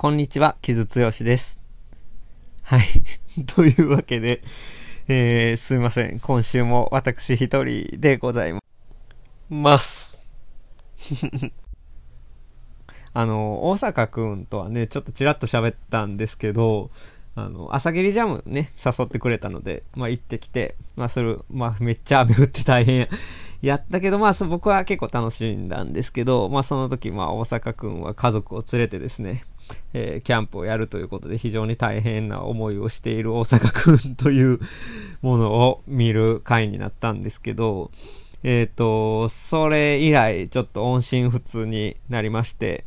こんにちは、木津剛です。はい。というわけで、えー、すいません。今週も私一人でございます。あの、大阪くんとはね、ちょっとちらっと喋ったんですけど、あの、朝霧ジャムね、誘ってくれたので、まあ行ってきて、まあそれ、まあめっちゃ雨降って大変やったけど、まあ僕は結構楽しんだんですけど、まあその時、まあ大阪くんは家族を連れてですね、えー、キャンプをやるということで非常に大変な思いをしている大阪くんというものを見る回になったんですけど、えっ、ー、と、それ以来ちょっと音信不通になりまして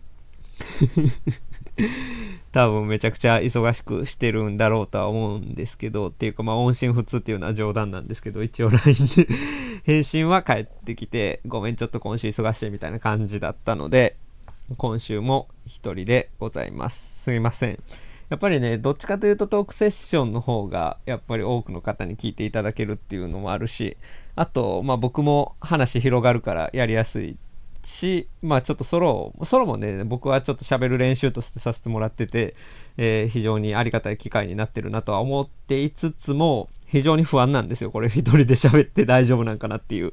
多分めちゃくちゃ忙しくしてるんだろうとは思うんですけど、っていうかまあ音信不通っていうのは冗談なんですけど、一応 LINE で 返信は返ってきて、ごめんちょっと今週忙しいみたいな感じだったので、今週も一人でございます。すいません。やっぱりね、どっちかというとトークセッションの方が、やっぱり多くの方に聞いていただけるっていうのもあるし、あと、まあ僕も話広がるからやりやすいし、まあちょっとソロ、ソロもね、僕はちょっと喋る練習としてさせてもらってて、えー、非常にありがたい機会になってるなとは思っていつつも、非常に不安なんですよ。これ一人で喋って大丈夫なんかなっていう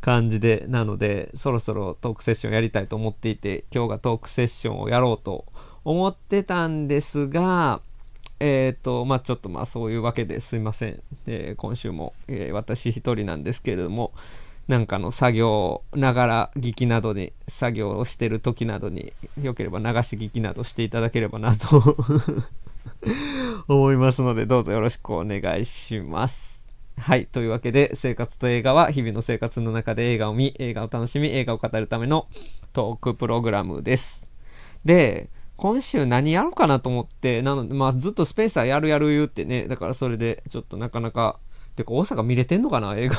感じで。なので、そろそろトークセッションやりたいと思っていて、今日がトークセッションをやろうと思ってたんですが、えっ、ー、と、まあちょっとまあそういうわけですいません。えー、今週も、えー、私一人なんですけれども、なんかの作業ながら聞きなどに、作業をしてる時などによければ流し聞きなどしていただければなと 思いますので、どうぞよろしくお願いします。はい。というわけで、生活と映画は日々の生活の中で映画を見、映画を楽しみ、映画を語るためのトークプログラムです。で、今週何やろうかなと思って、なので、まあずっとスペーサーやるやる言うってね、だからそれでちょっとなかなか、てか大阪見れてんのかな映画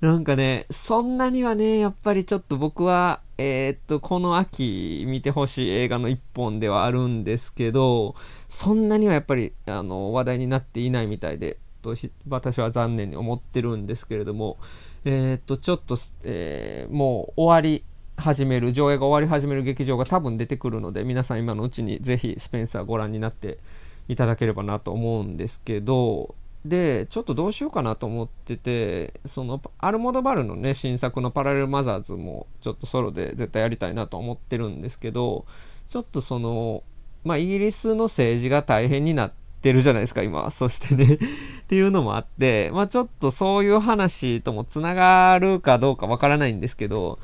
なんかね、そんなにはね、やっぱりちょっと僕は、えー、っと、この秋見てほしい映画の一本ではあるんですけど、そんなにはやっぱり、あの、話題になっていないみたいで、と私は残念に思ってるんですけれども、えー、っと、ちょっと、えー、もう終わり始める、上映が終わり始める劇場が多分出てくるので、皆さん今のうちにぜひスペンサーご覧になっていただければなと思うんですけど、で、ちょっとどうしようかなと思ってて、その、アルモドバルのね、新作のパラレルマザーズも、ちょっとソロで絶対やりたいなと思ってるんですけど、ちょっとその、まあ、イギリスの政治が大変になってるじゃないですか、今。そしてね っていうのもあって、まあ、ちょっとそういう話ともつながるかどうかわからないんですけど、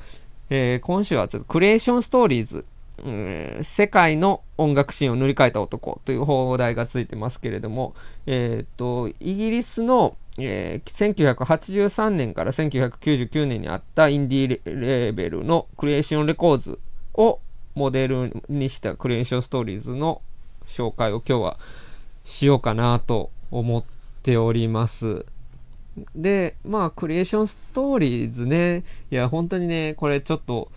えー、今週はちょっとクリエーションストーリーズうん、世界の音楽シーンを塗り替えた男という放題がついてますけれども、えー、と、イギリスの、えー、1983年から1999年にあったインディーレーベルのクリエーションレコーズをモデルにしたクリエーションストーリーズの紹介を今日はしようかなと思っております。で、まあ、クリエーションストーリーズね、いや、本当にね、これちょっと、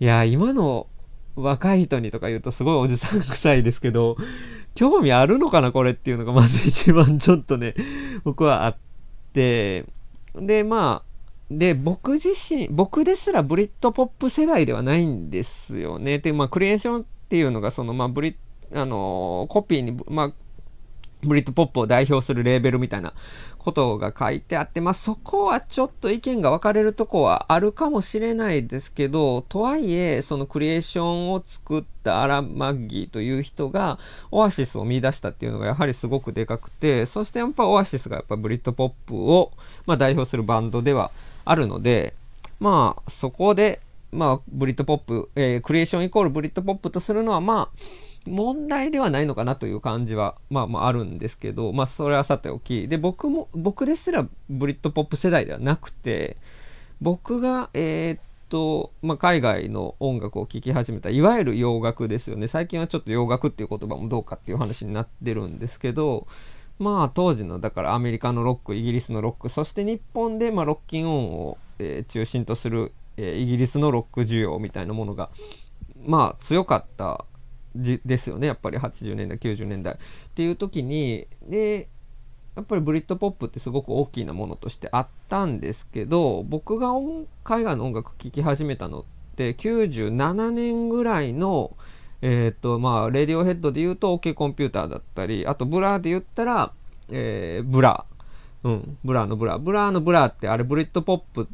いや、今の若い人にとか言うとすごいおじさん臭いですけど、興味あるのかなこれっていうのがまず一番ちょっとね、僕はあって、で、まあ、で、僕自身、僕ですらブリッドポップ世代ではないんですよね。で、まあ、クリエーションっていうのが、その、まあ、ブリあのコピーに、まあ、ブリッドポップを代表するレーベルみたいなことが書いてあって、まあ、そこはちょっと意見が分かれるとこはあるかもしれないですけど、とはいえ、そのクリエーションを作ったアラン・マッギーという人がオアシスを見出したっていうのがやはりすごくでかくて、そしてやっぱオアシスがやっぱブリッドポップを、ま、代表するバンドではあるので、まあ、そこで、まあ、ブリッドポップ、えー、クリエーションイコールブリッドポップとするのは、まあ、問題ではないのかなという感じは、まあまああるんですけど、まあそれはさておき、で、僕も、僕ですらブリッドポップ世代ではなくて、僕が、えー、っと、まあ海外の音楽を聴き始めた、いわゆる洋楽ですよね。最近はちょっと洋楽っていう言葉もどうかっていう話になってるんですけど、まあ当時の、だからアメリカのロック、イギリスのロック、そして日本で、まあロッキンオンを、えー、中心とする、えー、イギリスのロック需要みたいなものが、まあ強かったですよね、やっぱり80年代、90年代っていう時に、で、やっぱりブリッドポップってすごく大きなものとしてあったんですけど、僕が海外の音楽聴き始めたのって97年ぐらいの、えっ、と、まあ、レディオヘッドで言うと OK コンピューターだったり、あとブラーで言ったら、えー、ブラー。うん、ブラーのブラー。ブラーのブラーってあれブリッドポップ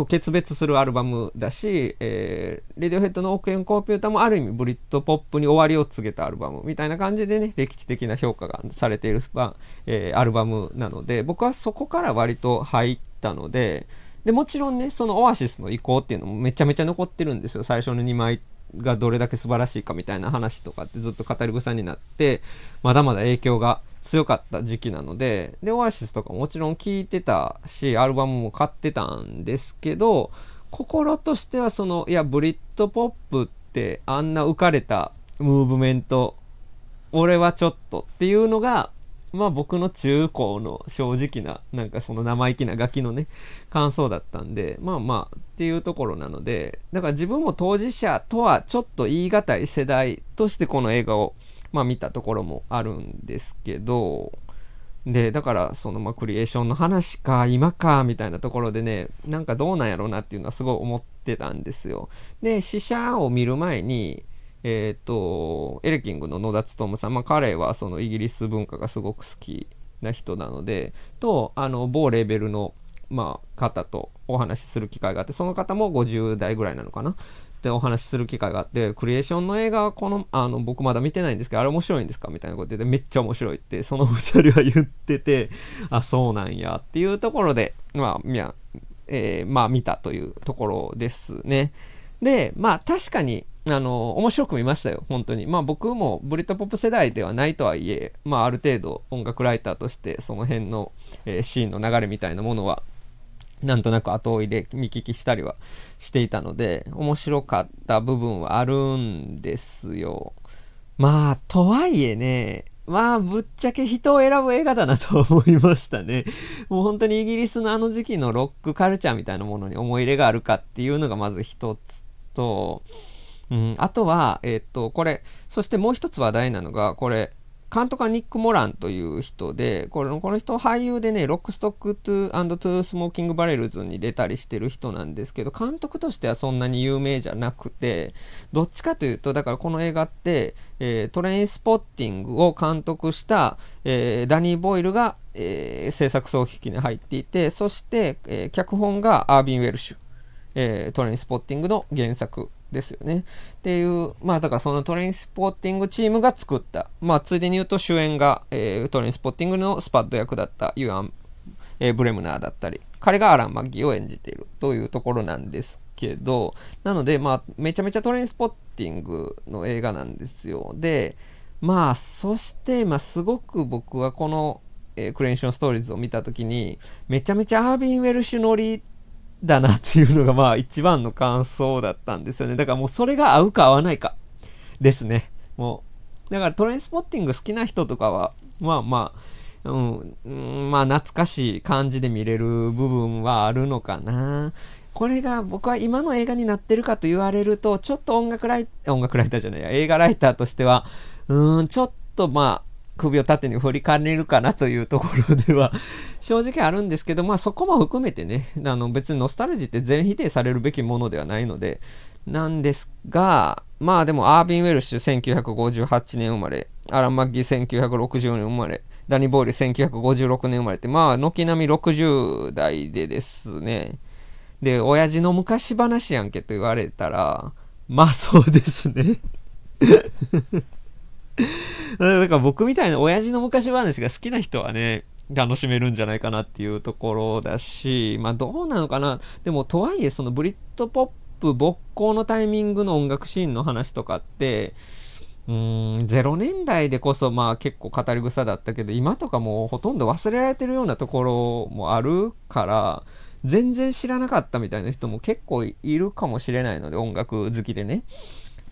と決別するアルバムだし、えー、レディオヘッドの OK コンピューターもある意味ブリッドポップに終わりを告げたアルバムみたいな感じでね、歴史的な評価がされているスパ、えー、アルバムなので、僕はそこから割と入ったので、で、もちろんね、そのオアシスの威光っていうのもめちゃめちゃ残ってるんですよ。最初の2枚がどれだけ素晴らしいかみたいな話とかってずっと語り草になって、まだまだ影響が強かった時期なので、で、オアシスとかももちろん聴いてたし、アルバムも買ってたんですけど、心としてはその、いや、ブリッドポップってあんな浮かれたムーブメント、俺はちょっとっていうのが、まあ僕の中高の正直な、なんかその生意気なガキのね、感想だったんで、まあまあっていうところなので、だから自分も当事者とはちょっと言い難い世代としてこの映画を、まあ見たところもあるんですけど、で、だからそのまあクリエーションの話か、今か、みたいなところでね、なんかどうなんやろうなっていうのはすごい思ってたんですよ。で、死者を見る前に、えっ、ー、と、エレキングの野田勉さん、まあ、彼はそのイギリス文化がすごく好きな人なので、と、あの、某レベルの、まあ、方とお話しする機会があって、その方も50代ぐらいなのかな？でお話しする機会があって、クリエーションの映画はこの、あの、僕まだ見てないんですけど、あれ面白いんですか？みたいなことで、めっちゃ面白いって、その2人は言ってて、あ、そうなんやっていうところで、まあ、みや、えー、まあ、見たというところですね。で、まあ、確かに、あの、面白く見ましたよ、本当に。まあ僕もブリッドポップ世代ではないとはいえ、まあある程度音楽ライターとしてその辺の、えー、シーンの流れみたいなものは、なんとなく後追いで見聞きしたりはしていたので、面白かった部分はあるんですよ。まあ、とはいえね、まあ、ぶっちゃけ人を選ぶ映画だなと 思いましたね。もう本当にイギリスのあの時期のロックカルチャーみたいなものに思い入れがあるかっていうのがまず一つと、うん、あとは、えっ、と、これ、そしてもう一つ話題なのが、これ、監督はニック・モランという人で、これこの人俳優でね、ロックストック・トゥ・アンド・トゥ・スモーキング・バレルズに出たりしてる人なんですけど、監督としてはそんなに有名じゃなくて、どっちかというと、だからこの映画って、えー、トレインスポッティングを監督した、えー、ダニー・ボイルが、えー、制作総指揮に入っていて、そして、え脚本がアービン・ウェルシュ、えトレインスポッティングの原作。ですよね。っていう、まあだからそのトレインスポッティングチームが作った、まあついでに言うと主演が、えー、トレインスポッティングのスパッド役だったユアン、えー、ブレムナーだったり、彼がアラン・マッギーを演じているというところなんですけど、なのでまあめちゃめちゃトレインスポッティングの映画なんですよ。で、まあそしてまあすごく僕はこの、えー、クレーンションストーリーズを見たときに、めちゃめちゃアービン・ウェルシュ乗りだなっていうのがまあ一番の感想だったんですよね。だからもうそれが合うか合わないかですね。もう、だからトレインスポッティング好きな人とかは、まあまあ、うん、まあ懐かしい感じで見れる部分はあるのかな。これが僕は今の映画になってるかと言われると、ちょっと音楽ライ音楽ライターじゃないや、映画ライターとしては、うーん、ちょっとまあ、首を縦に振りかねるかなというところでは 正直あるんですけど、まあそこも含めてね、あの別にノスタルジーって全否定されるべきものではないので、なんですが、まあでもアービン・ウェルシュ1958年生まれ、アラン・マッギー1960年生まれ、ダニ・ボーリ1956年生まれって、まあ軒並み60代でですね、で、親父の昔話やんけと言われたら、まあそうですね。だから僕みたいな親父の昔話が好きな人はね、楽しめるんじゃないかなっていうところだし、まあどうなのかな。でもとはいえ、そのブリッドポップ勃興のタイミングの音楽シーンの話とかって、うーん、0年代でこそまあ結構語り草だったけど、今とかもうほとんど忘れられてるようなところもあるから、全然知らなかったみたいな人も結構いるかもしれないので、音楽好きでね。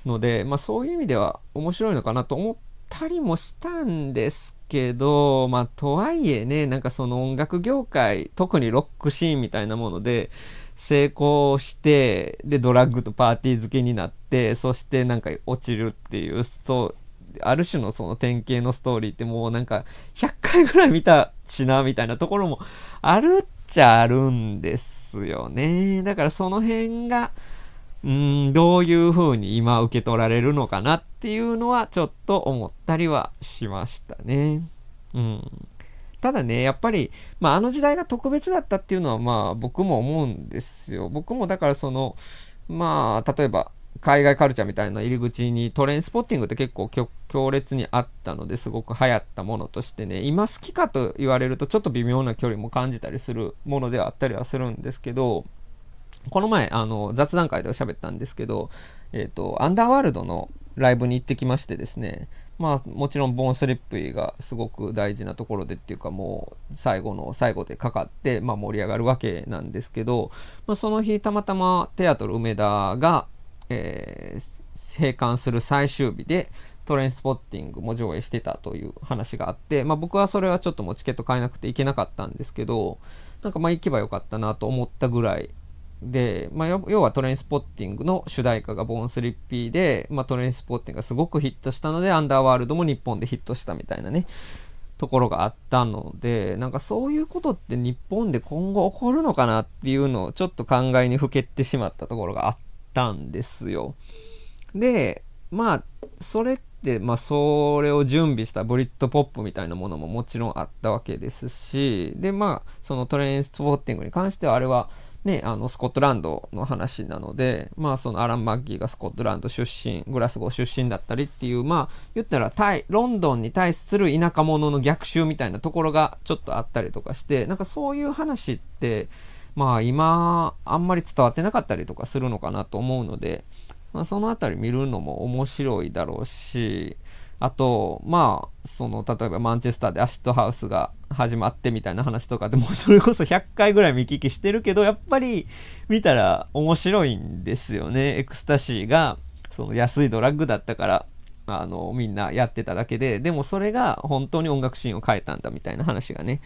ので、まあそういう意味では面白いのかなと思ったりもしたんですけど、まあとはいえね、なんかその音楽業界、特にロックシーンみたいなもので、成功して、で、ドラッグとパーティー付けになって、そしてなんか落ちるっていう、そう、ある種のその典型のストーリーってもうなんか100回ぐらい見たしな、みたいなところもあるっちゃあるんですよね。だからその辺が、うん、どういう風に今受け取られるのかなっていうのはちょっと思ったりはしましたね。うん。ただね、やっぱり、まあ、あの時代が特別だったっていうのは、まあ、僕も思うんですよ。僕もだからその、まあ、例えば、海外カルチャーみたいな入り口にトレインスポッティングって結構強烈にあったのですごく流行ったものとしてね今好きかと言われるとちょっと微妙な距離も感じたりするものではあったりはするんですけどこの前あの雑談会では喋ったんですけど、えーと、アンダーワールドのライブに行ってきましてですねまあもちろんボーンスリップがすごく大事なところでっていうかもう最後の最後でかかって、まあ、盛り上がるわけなんですけど、まあ、その日たまたまテアトル梅田がえー、閉館する最終日でトレインスポッティングも上映してたという話があって、まあ、僕はそれはちょっともうチケット買えなくて行けなかったんですけど、なんかまあ行けばよかったなと思ったぐらいで、まあ、要はトレインスポッティングの主題歌がボーンスリッピーで、まあ、トレインスポッティングがすごくヒットしたので、アンダーワールドも日本でヒットしたみたいなね、ところがあったので、なんかそういうことって日本で今後起こるのかなっていうのをちょっと考えにふけてしまったところがあったんですよ。で、まあ、それって、まあ、それを準備したブリッドポップみたいなものももちろんあったわけですし、で、まあ、そのトレインスポッティングに関しては、あれは、ね、あのスコットランドの話なので、まあ、そのアラン・マッギーがスコットランド出身、グラスゴー出身だったりっていう、まあ、言ったらタイ、ロンドンに対する田舎者の逆襲みたいなところがちょっとあったりとかして、なんかそういう話って、まあ今、あんまり伝わってなかったりとかするのかなと思うので、まあ、そのあたり見るのも面白いだろうし、あと、まあ、その、例えばマンチェスターでアシットハウスが始まってみたいな話とかでも、それこそ 100回ぐらい見聞きしてるけど、やっぱり見たら面白いんですよね。エクスタシーが、その安いドラッグだったから、あの、みんなやってただけで、でもそれが本当に音楽シーンを変えたんだみたいな話がね、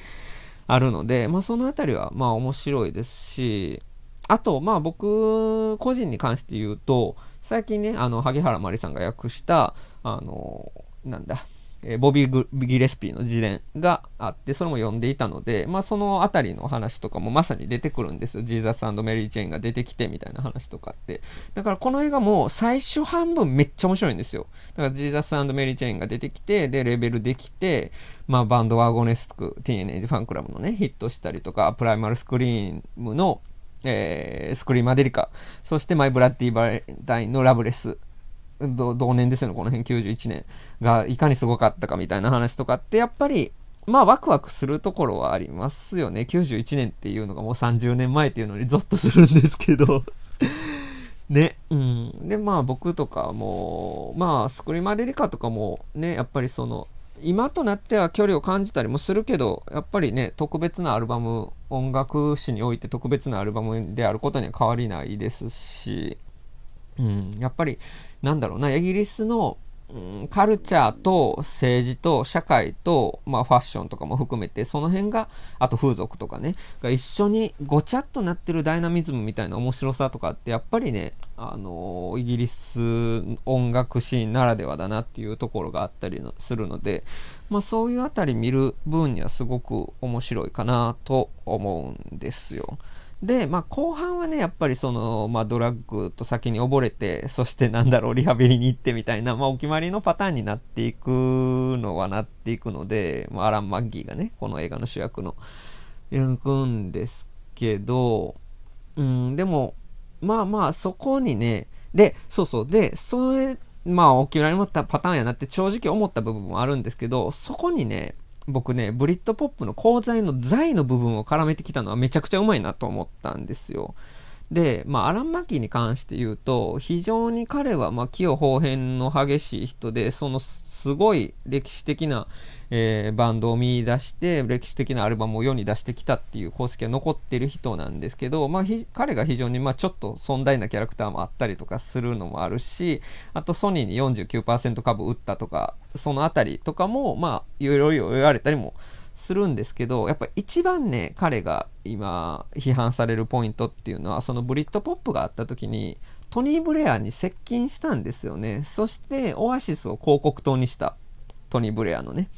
あるので、まあ、そのあたりはまあ面白いですし、あと、まあ僕個人に関して言うと、最近ね、あの、萩原麻里さんが訳した、あの、なんだ、えボビー・ギレスピーの自伝があって、それも読んでいたので、まあ、そのあたりの話とかもまさに出てくるんですよ。ジーザスメリー・チェーンが出てきてみたいな話とかって。だからこの映画も最初半分めっちゃ面白いんですよ。だからジーザスメリー・チェーンが出てきて、で、レベルできて、まあ、バンドワゴネスク、ティーンエイジファンクラブのね、ヒットしたりとか、プライマルスクリームの、えー、スクリーマデリカ、そしてマイ・ブラッディ・バレンタインのラブレス、同年ですよね、この辺。91年がいかにすごかったかみたいな話とかって、やっぱり、まあワクワクするところはありますよね。91年っていうのがもう30年前っていうのにゾッとするんですけど。ね、うん。で、まあ僕とかも、まあスクリーマデリカとかもね、やっぱりその、今となっては距離を感じたりもするけど、やっぱりね、特別なアルバム、音楽史において特別なアルバムであることには変わりないですし、うん、やっぱり、なんだろうな、イギリスの、うん、カルチャーと政治と社会と、まあ、ファッションとかも含めて、その辺が、あと風俗とかね、が一緒にごちゃっとなってるダイナミズムみたいな面白さとかって、やっぱりね、あのイギリス音楽シーンならではだなっていうところがあったりのするので、まあ、そういうあたり見る分にはすごく面白いかなと思うんですよ。で、まあ、後半はね、やっぱりその、まあ、ドラッグと先に溺れて、そしてなんだろう、リハビリに行ってみたいな、まあ、お決まりのパターンになっていくのはなっていくので、まあ、アラン・マッギーがね、この映画の主役の、行くんですけど、うん、でも、まあまあ、そこにね、で、そうそう、で、それ、まあ、お決まりのパターンやなって正直思った部分もあるんですけど、そこにね、僕ね、ブリッドポップの鋼材の材の部分を絡めてきたのはめちゃくちゃうまいなと思ったんですよ。で、まあ、アラン・マキーに関して言うと、非常に彼は、まあ、器用方変の激しい人で、そのすごい歴史的な、えー、バンドを見出して、歴史的なアルバムを世に出してきたっていう功績が残ってる人なんですけど、まあ、彼が非常に、まあ、ちょっと尊大なキャラクターもあったりとかするのもあるし、あとソニーに49%株売ったとか、そのあたりとかも、まあ、いろいろ言われたりもするんですけど、やっぱ一番ね、彼が今批判されるポイントっていうのは、そのブリッドポップがあった時に、トニー・ブレアに接近したんですよね。そして、オアシスを広告塔にしたトニー・ブレアのね。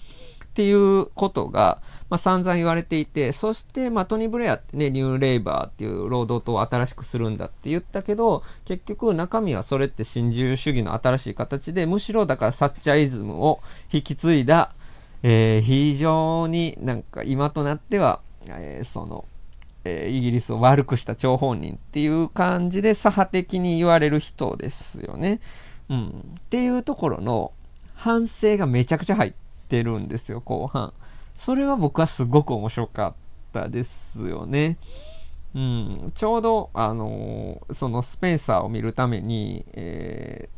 っていうことが、まあ、散々言われていて、そして、まあ、トニー・ブレアってね、ニューレイバーっていう労働党を新しくするんだって言ったけど、結局中身はそれって新自由主義の新しい形で、むしろだからサッチャイズムを引き継いだ、えー、非常になんか今となっては、えー、その、えー、イギリスを悪くした張本人っていう感じで左派的に言われる人ですよね。うん。っていうところの反省がめちゃくちゃ入っててるんですよ、後半。それは僕はすごく面白かったですよね。うん、ちょうど、あのー、そのスペンサーを見るために、え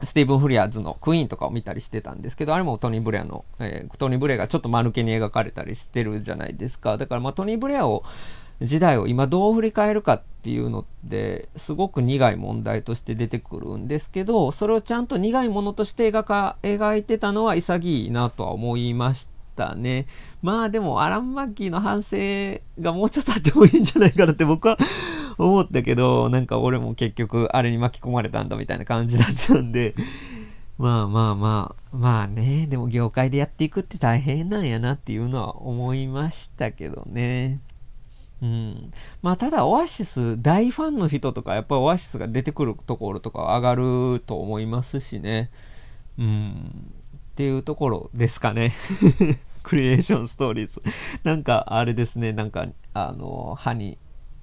ー、スティーブン・フリアーズのクイーンとかを見たりしてたんですけど、あれもトニー・ブレアの、えー、トニー・ブレアがちょっと間抜けに描かれたりしてるじゃないですか。だから、まあ、トニー・ブレアを時代を今どう振り返るかっていうのってすごく苦い問題として出てくるんですけどそれをちゃんと苦いものとして描か描いてたのは潔いなとは思いましたね。まあでもアラン・マッキーの反省がもうちょっとあってもいいんじゃないかなって僕は思ったけどなんか俺も結局あれに巻き込まれたんだみたいな感じだったんで。まあまあまあ、まあね、でも業界でやっていくって大変なんやなっていうのは思いましたけどね。うん。まあ、ただ、オアシス、大ファンの人とか、やっぱりオアシスが出てくるところとか上がると思いますしね。うん。っていうところですかね。クリエーションストーリーズ。なんか、あれですね、なんか、あの、歯に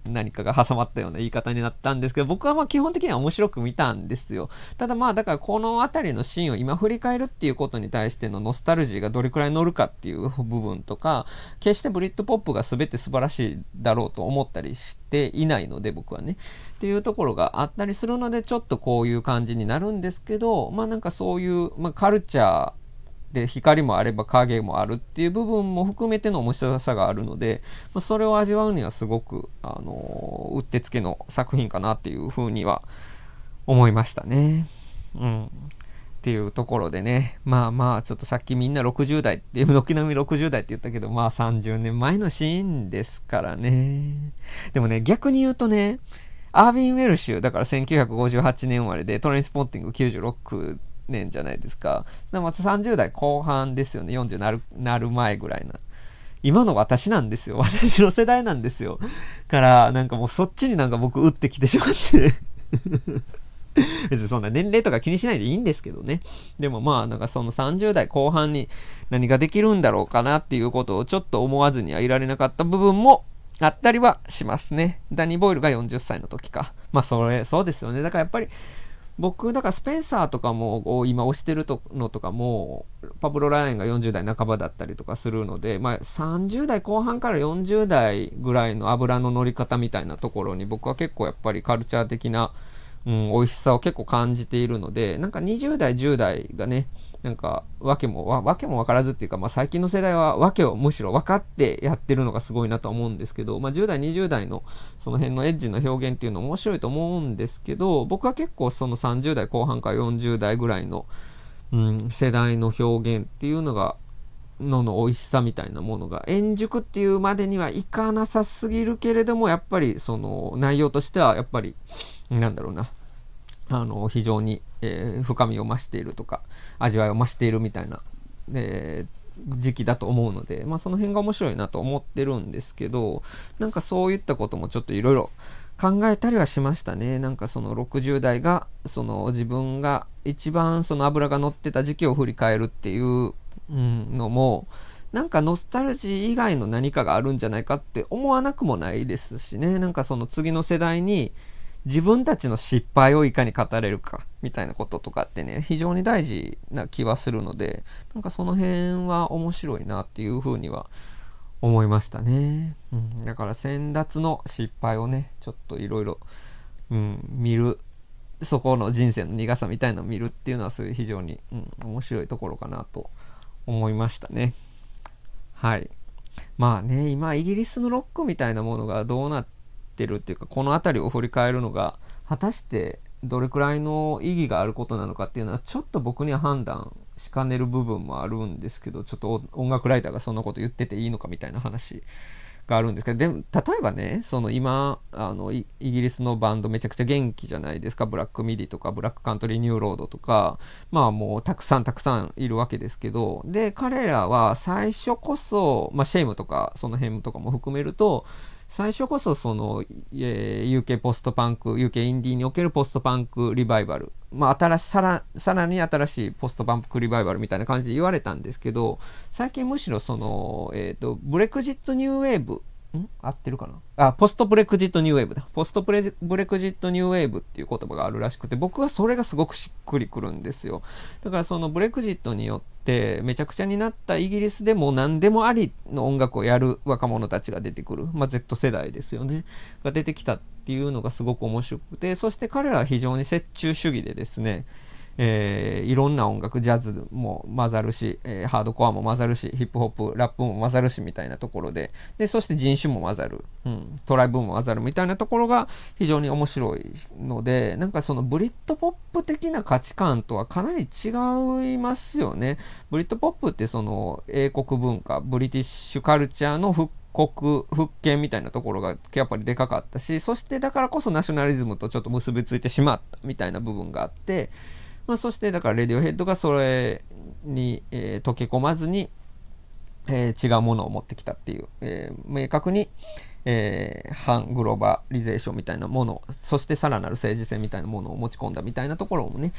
何かが挟まったような言い方になったんですけど、僕はまあ基本的には面白く見たんですよ。ただまあ、だからこの辺りのシーンを今振り返るっていうことに対してのノスタルジーがどれくらい乗るかっていう部分とか、決してブリッドポップが全て素晴らしいだろうと思ったりしていないので、僕はね。っていうところがあったりするので、ちょっとこういう感じになるんですけど、まあなんかそういう、まあ、カルチャー、で光もあれば影もあるっていう部分も含めての面白さがあるので、まあ、それを味わうにはすごく、あのー、うってつけの作品かなっていうふうには思いましたね。うん。っていうところでね、まあまあ、ちょっとさっきみんな60代って、軒並み60代って言ったけど、まあ30年前のシーンですからね。でもね、逆に言うとね、アービン・ウェルシュ、だから1958年生まれで、トレインスポッティング96年じゃないですか。また30代後半ですよね。40なるなる前ぐらいな。今の私なんですよ。私の世代なんですよ。から、なんかもうそっちになんか僕打ってきてしまって 別にそんな年齢とか気にしないでいいんですけどね。でもまあ、なんかその30代後半に何ができるんだろうかなっていうことをちょっと思わずにはいられなかった部分もあったりはしますね。ダニー・ボイルが40歳の時か。まあ、それ、そうですよね。だからやっぱり、僕、だからスペンサーとかも今推してるのとかも、パブロ・ライアンが40代半ばだったりとかするので、まあ、30代後半から40代ぐらいの油の乗り方みたいなところに僕は結構やっぱりカルチャー的な、うん、美味しさを結構感じているので、なんか20代、10代がね、なんか、わけも、わわけも分からずっていうか、まあ、最近の世代はわけをむしろ分かってやってるのがすごいなと思うんですけど、まあ、10代、20代のその辺のエッジの表現っていうの面白いと思うんですけど、僕は結構その30代後半から40代ぐらいの、うん、世代の表現っていうのが、のの美味しさみたいなものが、円熟っていうまでにはいかなさすぎるけれども、やっぱりその内容としては、やっぱり、なんだろうな、あの、非常に、えー、深みを増しているとか、味わいを増しているみたいな、えー、時期だと思うので、まあ、その辺が面白いなと思ってるんですけど、なんかそういったこともちょっといろいろ考えたりはしましたね。なんかその60代が、その自分が一番その脂が乗ってた時期を振り返るっていうのも、なんかノスタルジー以外の何かがあるんじゃないかって思わなくもないですしね。なんかその次の世代に、自分たちの失敗をいかに語れるかみたいなこととかってね、非常に大事な気はするので、なんかその辺は面白いなっていうふうには思いましたね。うん、だから先達の失敗をね、ちょっといろいろ、見る、そこの人生の苦さみたいなのを見るっていうのはそういう非常に、うん、面白いところかなと思いましたね。はい。まあね、今イギリスのロックみたいなものがどうなってってるっていうか、この辺りを振り返るのが、果たしてどれくらいの意義があることなのかっていうのは、ちょっと僕には判断しかねる部分もあるんですけど、ちょっと音楽ライターがそんなこと言ってていいのかみたいな話があるんですけど、でも、例えばね、その今、あのイギリスのバンドめちゃくちゃ元気じゃないですか、ブラックミディとか、ブラックカントリーニューロードとか、まあもうたくさんたくさんいるわけですけど、で、彼らは最初こそ、まあシェイムとか、その辺とかも含めると、最初こそその、えー、UK ポストパンク、UK インディーにおけるポストパンクリバイバル、まあ、新しさらさらに新しいポストパンクリバイバルみたいな感じで言われたんですけど、最近むしろその、えっ、ー、と、ブレクジットニューウェーブん？合ってるかな？あ、ポストブレクジットニューウェーブだ。ポストブレクジットニューウェーブっていう言葉があるらしくて、僕はそれがすごくしっくりくるんですよ。だからそのブレクジットによってめちゃくちゃになったイギリスでも何でもありの音楽をやる若者たちが出てくる。まあ、Z 世代ですよね。が出てきたっていうのがすごく面白くて、そして彼らは非常に折衷主義でですね、えー、いろんな音楽、ジャズも混ざるし、えー、ハードコアも混ざるし、ヒップホップ、ラップも混ざるしみたいなところで、でそして人種も混ざる、うん、トライブも混ざるみたいなところが非常に面白いので、なんかそのブリッドポップ的な価値観とはかなり違いますよね。ブリッドポップってその英国文化、ブリティッシュカルチャーの復古、復権みたいなところがやっぱりでかかったし、そしてだからこそナショナリズムとちょっと結びついてしまったみたいな部分があって、まあ、そしてだからレディオヘッドがそれに、えー、溶け込まずに、えー、違うものを持ってきたっていう、えー、明確に、えー、反グローバリゼーションみたいなものそしてさらなる政治性みたいなものを持ち込んだみたいなところもね、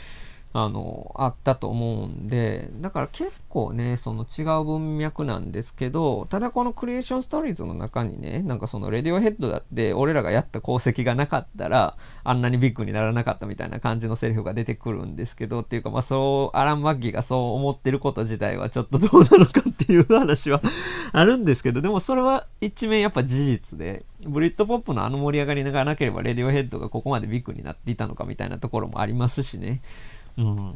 あの、あったと思うんで、だから結構ね、その違う文脈なんですけど、ただこのクリエーションストーリーズの中にね、なんかそのレディオヘッドだって俺らがやった功績がなかったら、あんなにビッグにならなかったみたいな感じのセリフが出てくるんですけど、っていうかまあそう、アラン・マッギーがそう思ってること自体はちょっとどうなのかっていう話は あるんですけど、でもそれは一面やっぱ事実で、ブリッドポップのあの盛り上がりがなければレディオヘッドがここまでビッグになっていたのかみたいなところもありますしね。うん、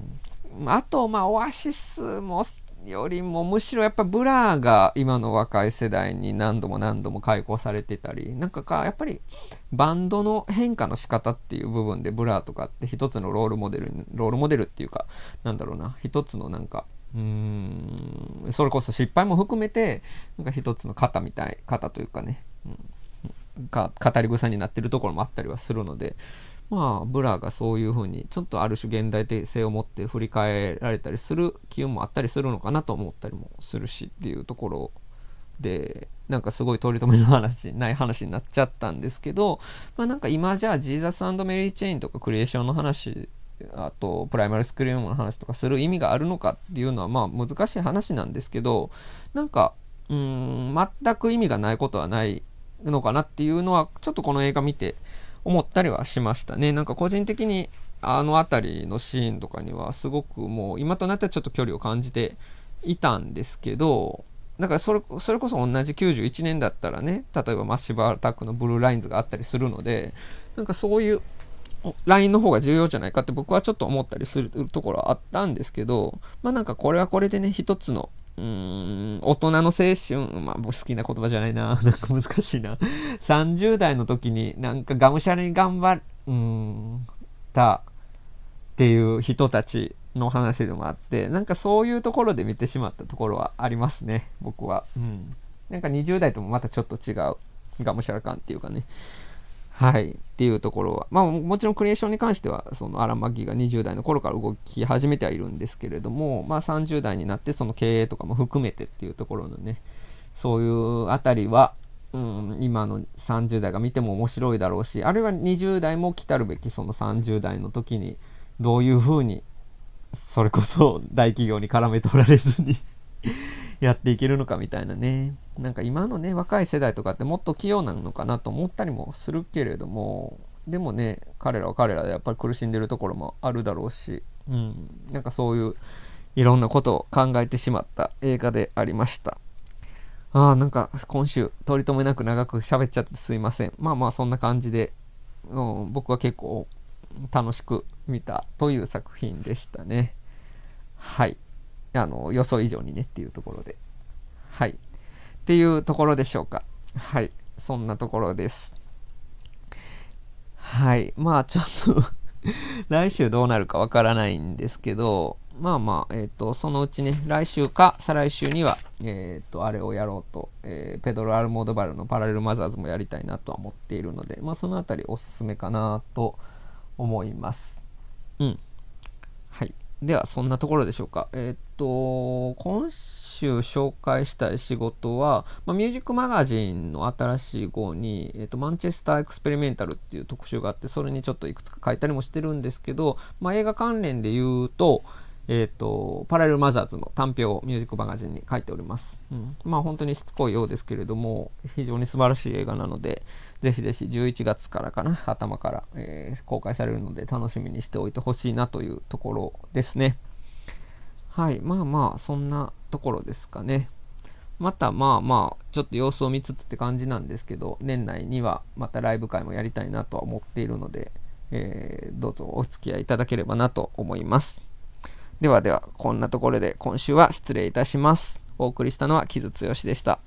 あと、まあ、オアシスもよりもむしろやっぱブラーが今の若い世代に何度も何度も回顧されてたりなんかかやっぱりバンドの変化の仕方っていう部分でブラーとかって一つのロールモデルロールモデルっていうかなんだろうな一つのなんかうんそれこそ失敗も含めてなんか一つの型みたい型というかね、うん、か語り草になってるところもあったりはするのでまあ、ブラがそういうふうに、ちょっとある種現代性を持って振り返られたりする機運もあったりするのかなと思ったりもするしっていうところで、なんかすごい取り留めの話、ない話になっちゃったんですけど、まあなんか今じゃあジーザスメリーチェインとかクリエーションの話、あとプライマルスクリームの話とかする意味があるのかっていうのはまあ難しい話なんですけど、なんか、うん、全く意味がないことはないのかなっていうのは、ちょっとこの映画見て、思ったりはしましたね。なんか個人的にあの辺りのシーンとかにはすごくもう今となってはちょっと距離を感じていたんですけど、だからそれそれこそ同じ91年だったらね、例えばマッシブアタックのブルーラインズがあったりするので、なんかそういうラインの方が重要じゃないかって僕はちょっと思ったりするところはあったんですけど、まあなんかこれはこれでね、一つのうーん、大人の青春、まあ、僕好きな言葉じゃないな。なんか難しいな。30代の時になんかがむしゃらに頑張うん、たっていう人たちの話でもあって、なんかそういうところで見てしまったところはありますね、僕は。うん。なんか20代ともまたちょっと違う、がむしゃら感っていうかね。はい。っていうところは。まあもちろんクリエーションに関しては、そのアラン・マッギーが20代の頃から動き始めてはいるんですけれども、まあ30代になってその経営とかも含めてっていうところのね、そういうあたりは、うん、今の30代が見ても面白いだろうし、あるいは20代も来たるべきその30代の時に、どういうふうに、それこそ大企業に絡め取られずに やっていけるのかみたいなね。なんか今のね、若い世代とかってもっと器用なのかなと思ったりもするけれども、でもね、彼らは彼らでやっぱり苦しんでるところもあるだろうし、うん、なんかそういういろんなことを考えてしまった映画でありました。ああ、なんか今週取り留めなく長く喋っちゃってすいません。まあまあそんな感じで、うん、僕は結構楽しく見たという作品でしたね。はい。あの、予想以上にねっていうところで。はい。っていうところでしょうか。はい。そんなところです。はい。まあ、ちょっと 来週どうなるかわからないんですけど、まあまあ、えっ、と、そのうちね、来週か再来週には、えっ、と、あれをやろうと、えーペドロ・アルモードバルのパラレルマザーズもやりたいなとは思っているので、まあ、そのあたりおすすめかなと思います。うん。はい。では、そんなところでしょうか。えーっと、今週紹介したい仕事は、まあ、ミュージックマガジンの新しい号に、えっと、マンチェスターエクスペリメンタルっていう特集があって、それにちょっといくつか書いたりもしてるんですけど、まあ、映画関連で言うと、えーっと、パラレルマザーズの短編をミュージックマガジンに書いております。うん。まあ本当にしつこいようですけれども、非常に素晴らしい映画なので、ぜひぜひ11月からかな、頭から、えー公開されるので楽しみにしておいてほしいなというところですね。はい。まあまあ、そんなところですかね。またまあまあ、ちょっと様子を見つつって感じなんですけど、年内にはまたライブ会もやりたいなとは思っているので、えーどうぞお付き合いいただければなと思います。ではでは、こんなところで今週は失礼いたします。お送りしたのは木津剛でした。